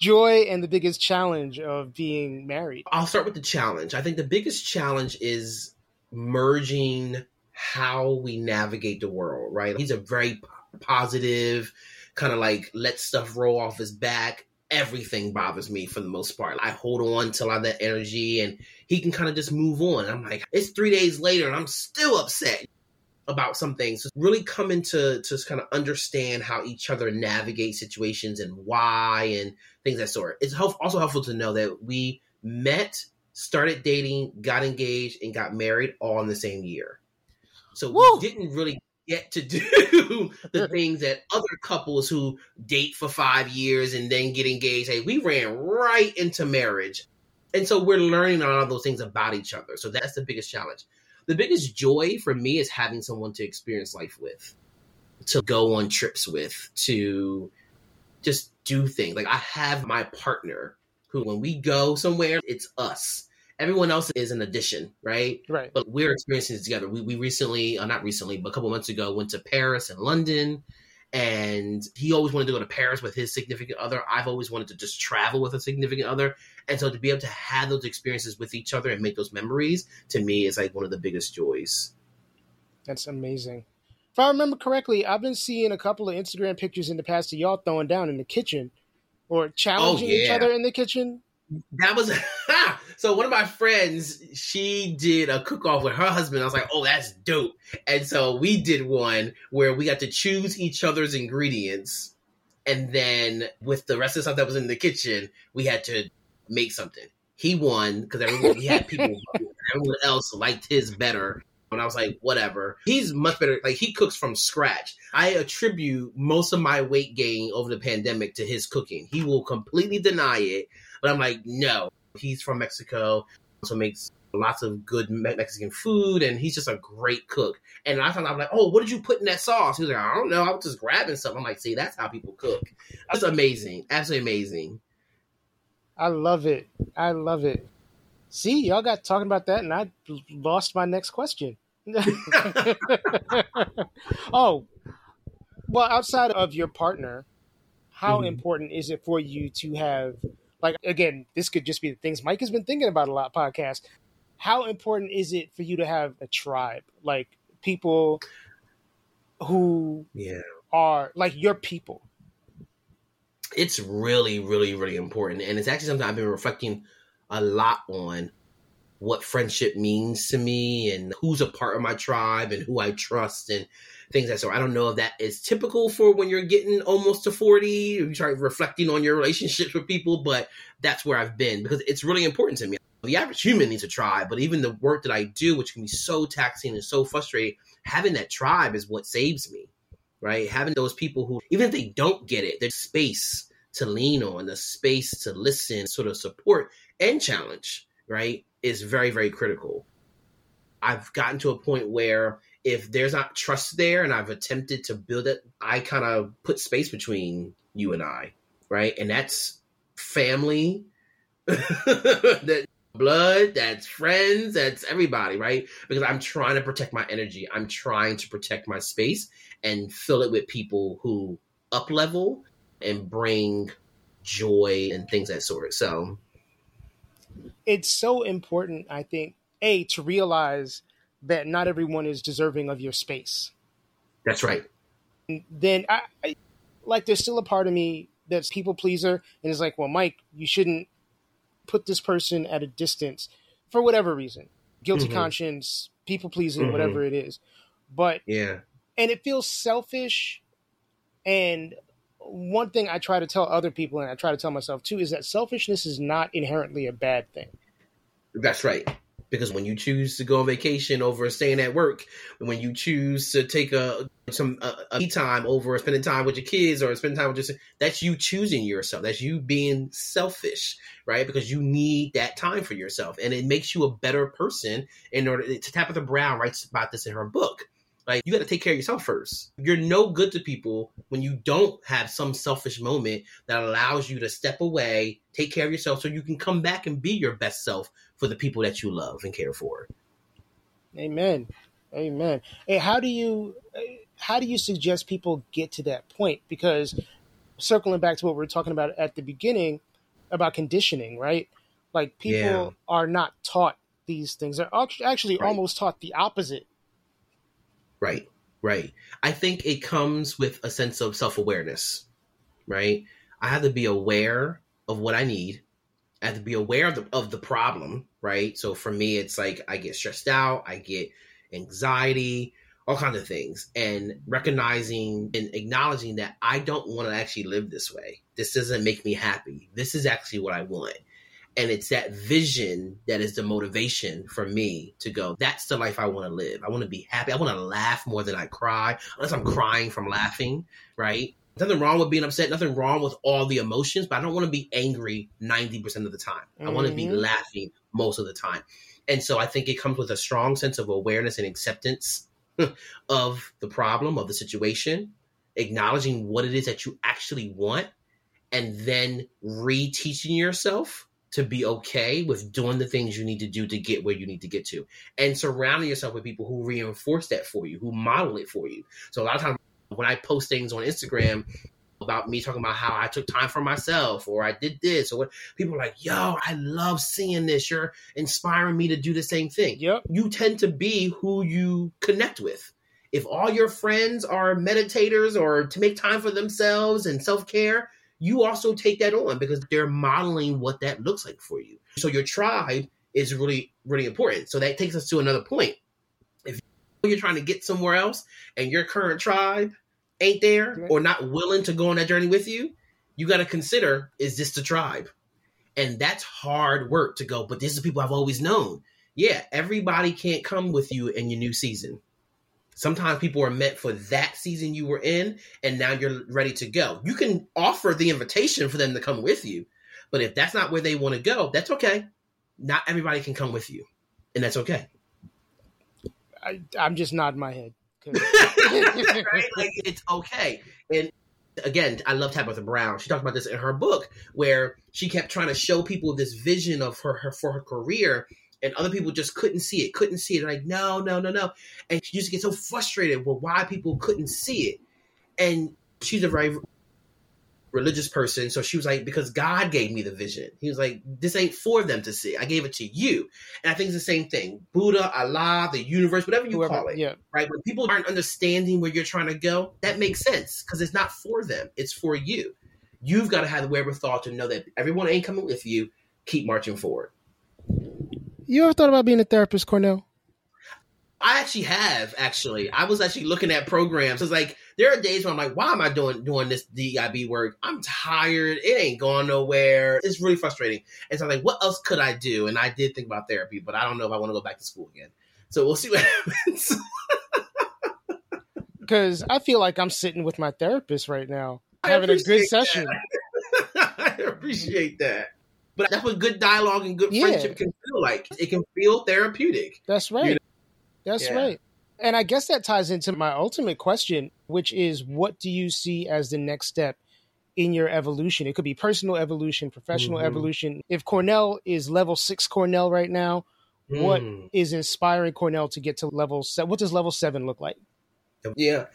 Joy and the biggest challenge of being married? I'll start with the challenge. I think the biggest challenge is merging how we navigate the world, right? He's a very positive, kind of like let stuff roll off his back everything bothers me for the most part. I hold on to a lot of that energy and he can kind of just move on. I'm like, it's three days later and I'm still upset about some things. So really coming to to kind of understand how each other navigate situations and why and things that sort. It's help, also helpful to know that we met, started dating, got engaged, and got married all in the same year. So Woo! we didn't really get to do the uh-uh. things that other couples who date for five years and then get engaged. Hey, we ran right into marriage. And so we're learning a lot of those things about each other. So that's the biggest challenge. The biggest joy for me is having someone to experience life with, to go on trips with, to just do things. Like I have my partner who, when we go somewhere, it's us everyone else is an addition, right? Right. But we're experiencing it together. We, we recently, uh, not recently, but a couple months ago, went to Paris and London. And he always wanted to go to Paris with his significant other. I've always wanted to just travel with a significant other. And so to be able to have those experiences with each other and make those memories, to me, is like one of the biggest joys. That's amazing. If I remember correctly, I've been seeing a couple of Instagram pictures in the past of y'all throwing down in the kitchen or challenging oh, yeah. each other in the kitchen. That was so one of my friends, she did a cook off with her husband. I was like, oh, that's dope. And so we did one where we got to choose each other's ingredients. And then with the rest of the stuff that was in the kitchen, we had to make something. He won because everyone he had people everyone else liked his better. And I was like, whatever. He's much better. Like he cooks from scratch. I attribute most of my weight gain over the pandemic to his cooking. He will completely deny it. But I'm like, no, he's from Mexico, so makes lots of good Mexican food, and he's just a great cook. And I found out, I'm like, oh, what did you put in that sauce? He was like, I don't know, I was just grabbing something. I'm like, see, that's how people cook. That's amazing, absolutely amazing. I love it. I love it. See, y'all got talking about that, and I lost my next question. oh, well, outside of your partner, how mm-hmm. important is it for you to have like again, this could just be the things Mike has been thinking about a lot podcast. How important is it for you to have a tribe? Like people who yeah are like your people. It's really, really, really important. And it's actually something I've been reflecting a lot on what friendship means to me and who's a part of my tribe and who I trust and things like so. I don't know if that is typical for when you're getting almost to 40, you start reflecting on your relationships with people, but that's where I've been because it's really important to me. The average human needs a tribe, but even the work that I do, which can be so taxing and so frustrating, having that tribe is what saves me, right? Having those people who, even if they don't get it, there's space to lean on, the space to listen, sort of support and challenge, right? Is very, very critical. I've gotten to a point where if there's not trust there and I've attempted to build it, I kind of put space between you and I, right? And that's family, that blood, that's friends, that's everybody, right? Because I'm trying to protect my energy. I'm trying to protect my space and fill it with people who up level and bring joy and things that sort. So it's so important, I think, A, to realize that not everyone is deserving of your space. That's right. And then I, I like there's still a part of me that's people pleaser and is like, well, Mike, you shouldn't put this person at a distance for whatever reason. Guilty mm-hmm. conscience, people pleasing, mm-hmm. whatever it is. But yeah. And it feels selfish and one thing I try to tell other people and I try to tell myself too is that selfishness is not inherently a bad thing. That's right because when you choose to go on vacation over staying at work, when you choose to take a some a, a time over spending time with your kids or spending time with just that's you choosing yourself. That's you being selfish, right? Because you need that time for yourself, and it makes you a better person. In order to Tabitha Brown writes about this in her book. Like you got to take care of yourself first. You're no good to people when you don't have some selfish moment that allows you to step away, take care of yourself, so you can come back and be your best self for the people that you love and care for. Amen. Amen. Hey, how do you how do you suggest people get to that point? Because circling back to what we were talking about at the beginning about conditioning, right? Like people yeah. are not taught these things. They're actually right. almost taught the opposite. Right. Right. I think it comes with a sense of self awareness. Right. I have to be aware of what I need. I have to be aware of the, of the problem, right? So for me, it's like I get stressed out, I get anxiety, all kinds of things, and recognizing and acknowledging that I don't want to actually live this way. This doesn't make me happy. This is actually what I want. And it's that vision that is the motivation for me to go, that's the life I want to live. I want to be happy. I want to laugh more than I cry, unless I'm crying from laughing, right? Nothing wrong with being upset, nothing wrong with all the emotions, but I don't want to be angry 90% of the time. Mm-hmm. I want to be laughing most of the time. And so I think it comes with a strong sense of awareness and acceptance of the problem, of the situation, acknowledging what it is that you actually want, and then reteaching yourself to be okay with doing the things you need to do to get where you need to get to and surrounding yourself with people who reinforce that for you who model it for you so a lot of times when i post things on instagram about me talking about how i took time for myself or i did this or what people are like yo i love seeing this you're inspiring me to do the same thing yep. you tend to be who you connect with if all your friends are meditators or to make time for themselves and self-care you also take that on because they're modeling what that looks like for you. So your tribe is really, really important. So that takes us to another point. If you're trying to get somewhere else and your current tribe ain't there or not willing to go on that journey with you, you got to consider is this the tribe? And that's hard work to go, but this is people I've always known. Yeah, everybody can't come with you in your new season. Sometimes people are meant for that season you were in, and now you're ready to go. You can offer the invitation for them to come with you, but if that's not where they want to go, that's okay. Not everybody can come with you, and that's okay. I, am just nodding my head. right? Like it's okay. And again, I love Tabitha Brown. She talked about this in her book, where she kept trying to show people this vision of her, her for her career, and other people just couldn't see it, couldn't see it. Like, no, no, no, no. And she used to get so frustrated with why people couldn't see it. And she's a very religious person. So she was like, because God gave me the vision. He was like, this ain't for them to see. I gave it to you. And I think it's the same thing. Buddha, Allah, the universe, whatever you Whoever, call it. Yeah. Right. When people aren't understanding where you're trying to go, that makes sense because it's not for them. It's for you. You've got to have the wherewithal to know that everyone ain't coming with you. Keep marching forward. You ever thought about being a therapist, Cornell? I actually have. Actually, I was actually looking at programs. It's like there are days where I'm like, "Why am I doing doing this DIB work? I'm tired. It ain't going nowhere. It's really frustrating." And so I'm like, "What else could I do?" And I did think about therapy, but I don't know if I want to go back to school again. So we'll see what happens. Because I feel like I'm sitting with my therapist right now, having a good session. I appreciate that. But that's what good dialogue and good yeah. friendship can feel like. It can feel therapeutic. That's right. You know? That's yeah. right. And I guess that ties into my ultimate question, which is what do you see as the next step in your evolution? It could be personal evolution, professional mm-hmm. evolution. If Cornell is level six Cornell right now, mm. what is inspiring Cornell to get to level seven? What does level seven look like? Yeah.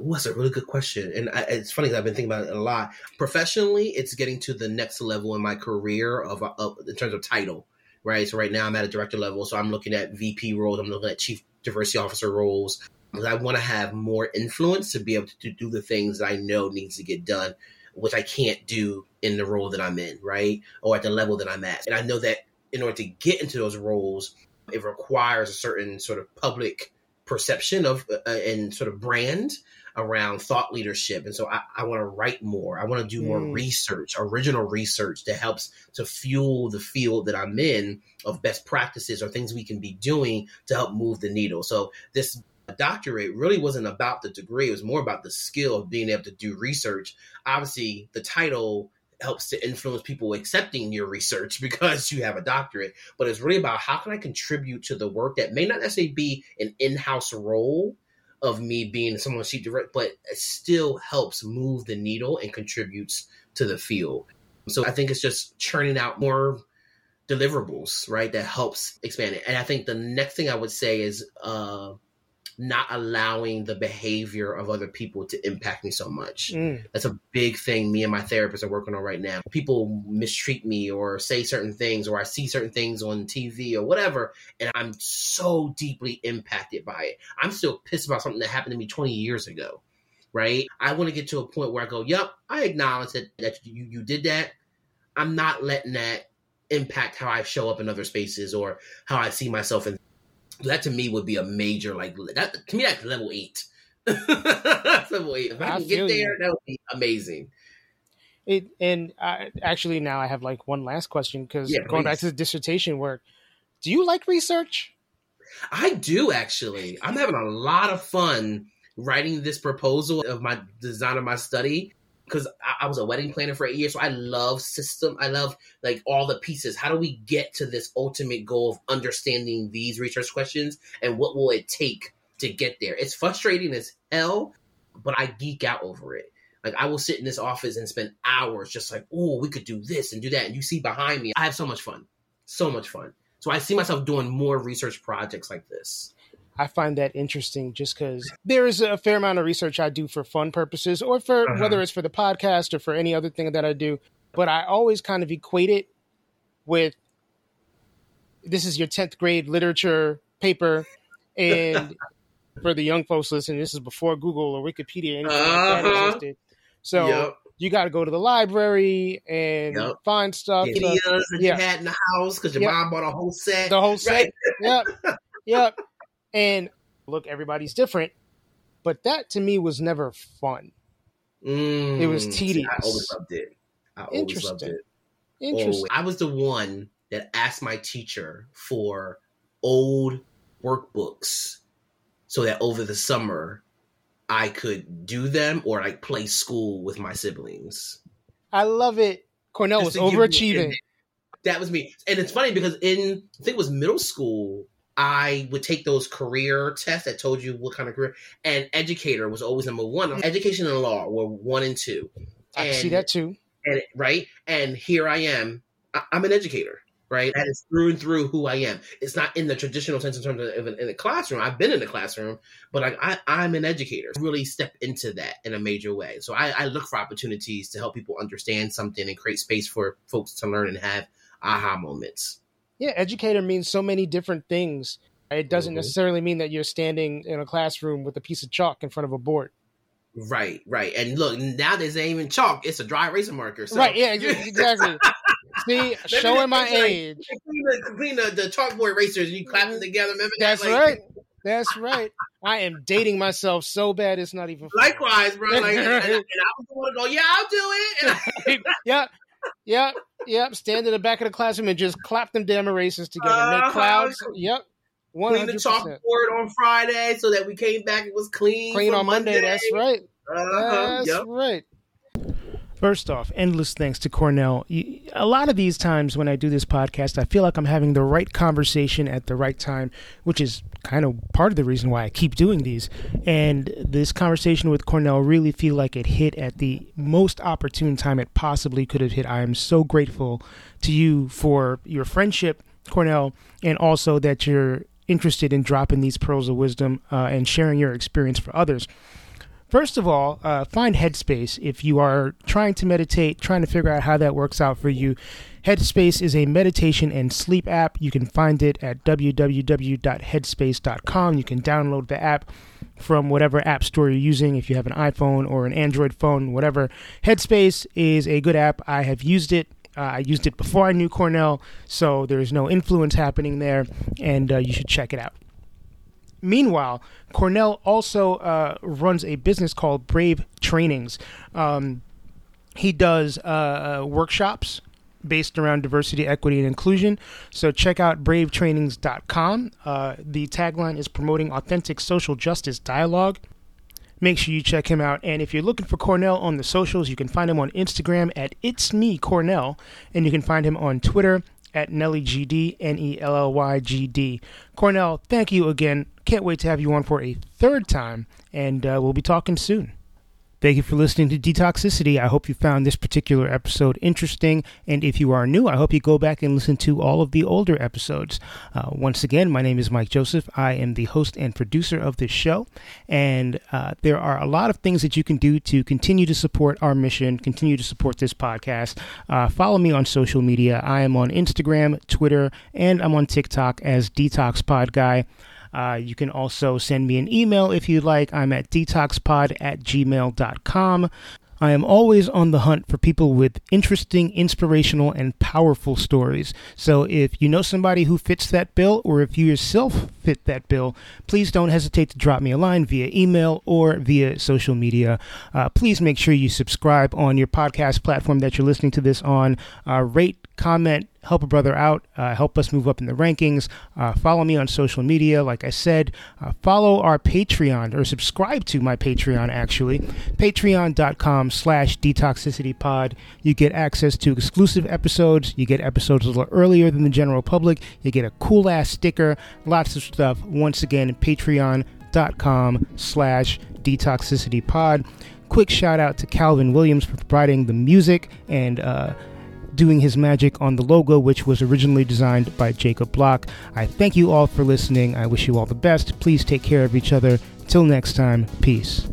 Ooh, that's a really good question. And I, it's funny because I've been thinking about it a lot. Professionally, it's getting to the next level in my career of, of in terms of title, right? So right now I'm at a director level, so I'm looking at VP roles. I'm looking at chief diversity officer roles. I want to have more influence to be able to do the things that I know needs to get done, which I can't do in the role that I'm in, right? Or at the level that I'm at. And I know that in order to get into those roles, it requires a certain sort of public perception of uh, and sort of brand around thought leadership. And so I, I want to write more. I want to do more mm. research, original research that helps to fuel the field that I'm in of best practices or things we can be doing to help move the needle. So this doctorate really wasn't about the degree. It was more about the skill of being able to do research. Obviously, the title helps to influence people accepting your research because you have a doctorate, but it's really about how can I contribute to the work that may not necessarily be an in-house role, of me being someone she direct, but it still helps move the needle and contributes to the field. So I think it's just churning out more deliverables, right? That helps expand it. And I think the next thing I would say is uh, not allowing the behavior of other people to impact me so much. Mm. That's a big thing me and my therapist are working on right now. People mistreat me or say certain things, or I see certain things on TV or whatever, and I'm so deeply impacted by it. I'm still pissed about something that happened to me 20 years ago. right? I want to get to a point where I go, yep, I acknowledge that, that you, you did that. I'm not letting that impact how I show up in other spaces or how I see myself. And that to me would be a major, like, that to me, that's level eight. level eight. If I, I can get there, you. that would be amazing. It and I, actually now I have like one last question because yeah, going please. back to the dissertation work, do you like research? I do actually. I'm having a lot of fun writing this proposal of my design of my study because I, I, was a wedding planner for eight years. So I love system. I love like all the pieces. How do we get to this ultimate goal of understanding these research questions and what will it take to get there? It's frustrating as hell, but I geek out over it. Like I will sit in this office and spend hours just like, oh, we could do this and do that. And you see behind me, I have so much fun. So much fun. So I see myself doing more research projects like this. I find that interesting just because there is a fair amount of research I do for fun purposes or for uh-huh. whether it's for the podcast or for any other thing that I do. But I always kind of equate it with this is your 10th grade literature paper. And for the young folks listening, this is before Google or Wikipedia, anything uh-huh. like that uh-huh. existed. So yep. you got to go to the library and yep. find stuff. Videos that yeah. you had in the house because your yep. mom bought a whole set. The whole set. Right? yep. Yep. And look, everybody's different, but that to me was never fun. Mm, it was tedious. I always loved it. I always loved it. Interesting. I was the one that asked my teacher for old workbooks so that over the summer I could do them or like play school with my siblings. I love it. Cornell Just was overachieving. that was me. And it's funny because in I think it was middle school, I would take those career tests that told you what kind of career, and educator was always number one. Mm-hmm. Education and law were one and two. I and, see that too. And right, and here I am. I, am an educator, right? That is through and through who I am. It's not in the traditional sense in terms of in the classroom. I've been in the classroom, but I, I, am an educator. Really step into that in a major way. So I, I look for opportunities to help people understand something and create space for folks to learn and have aha moments yeah, educator means so many different things. It doesn't mm-hmm. necessarily mean that you're standing in a classroom with a piece of chalk in front of a board. Right, right. And look, now there's ain't even chalk; it's a dry eraser marker. So. Right, yeah, exactly. See, showing my age. clean, the, the, chalkboard erasers and you clap them together. Remember That's that? Like, right. That's right. I am dating myself so bad it's not even. Funny. Likewise, bro. Like, and, and, I was the one to go, yeah, I'll do it. yeah, yeah, yep. Yep, stand in the back of the classroom and just clap them damn erasers together. Uh, Make clouds. Yep. 100%. Clean the chalkboard on Friday so that we came back. It was clean. Clean on Monday. Monday. That's right. Uh-huh. That's yep. right. First off, endless thanks to Cornell. A lot of these times when I do this podcast, I feel like I'm having the right conversation at the right time, which is kind of part of the reason why I keep doing these. And this conversation with Cornell really feel like it hit at the most opportune time it possibly could have hit. I am so grateful to you for your friendship, Cornell, and also that you're interested in dropping these pearls of wisdom uh, and sharing your experience for others. First of all, uh, find Headspace if you are trying to meditate, trying to figure out how that works out for you. Headspace is a meditation and sleep app. You can find it at www.headspace.com. You can download the app from whatever app store you're using, if you have an iPhone or an Android phone, whatever. Headspace is a good app. I have used it. Uh, I used it before I knew Cornell, so there's no influence happening there, and uh, you should check it out. Meanwhile, Cornell also uh, runs a business called Brave Trainings. Um, he does uh, uh, workshops based around diversity, equity, and inclusion. So check out bravetrainings.com. Uh, the tagline is promoting authentic social justice dialogue. Make sure you check him out. And if you're looking for Cornell on the socials, you can find him on Instagram at It's Me Cornell, and you can find him on Twitter at NellyGD, N E L L Y G D. Cornell, thank you again. Can't wait to have you on for a third time, and uh, we'll be talking soon. Thank you for listening to Detoxicity. I hope you found this particular episode interesting. And if you are new, I hope you go back and listen to all of the older episodes. Uh, once again, my name is Mike Joseph. I am the host and producer of this show. And uh, there are a lot of things that you can do to continue to support our mission, continue to support this podcast. Uh, follow me on social media. I am on Instagram, Twitter, and I'm on TikTok as Detox Pod Guy. Uh, you can also send me an email if you'd like. I'm at detoxpod at gmail.com. I am always on the hunt for people with interesting, inspirational, and powerful stories. So if you know somebody who fits that bill, or if you yourself fit that bill, please don't hesitate to drop me a line via email or via social media. Uh, please make sure you subscribe on your podcast platform that you're listening to this on. Uh, rate, comment, help a brother out, uh, help us move up in the rankings. Uh, follow me on social media. Like I said, uh, follow our Patreon or subscribe to my Patreon, actually. Patreon.com slash detoxicitypod. You get access to exclusive episodes. You get episodes a little earlier than the general public. You get a cool ass sticker, lots of stuff. Once again, patreon.com slash detoxicitypod. Quick shout out to Calvin Williams for providing the music and uh, doing his magic on the logo, which was originally designed by Jacob Block. I thank you all for listening. I wish you all the best. Please take care of each other. Till next time, peace.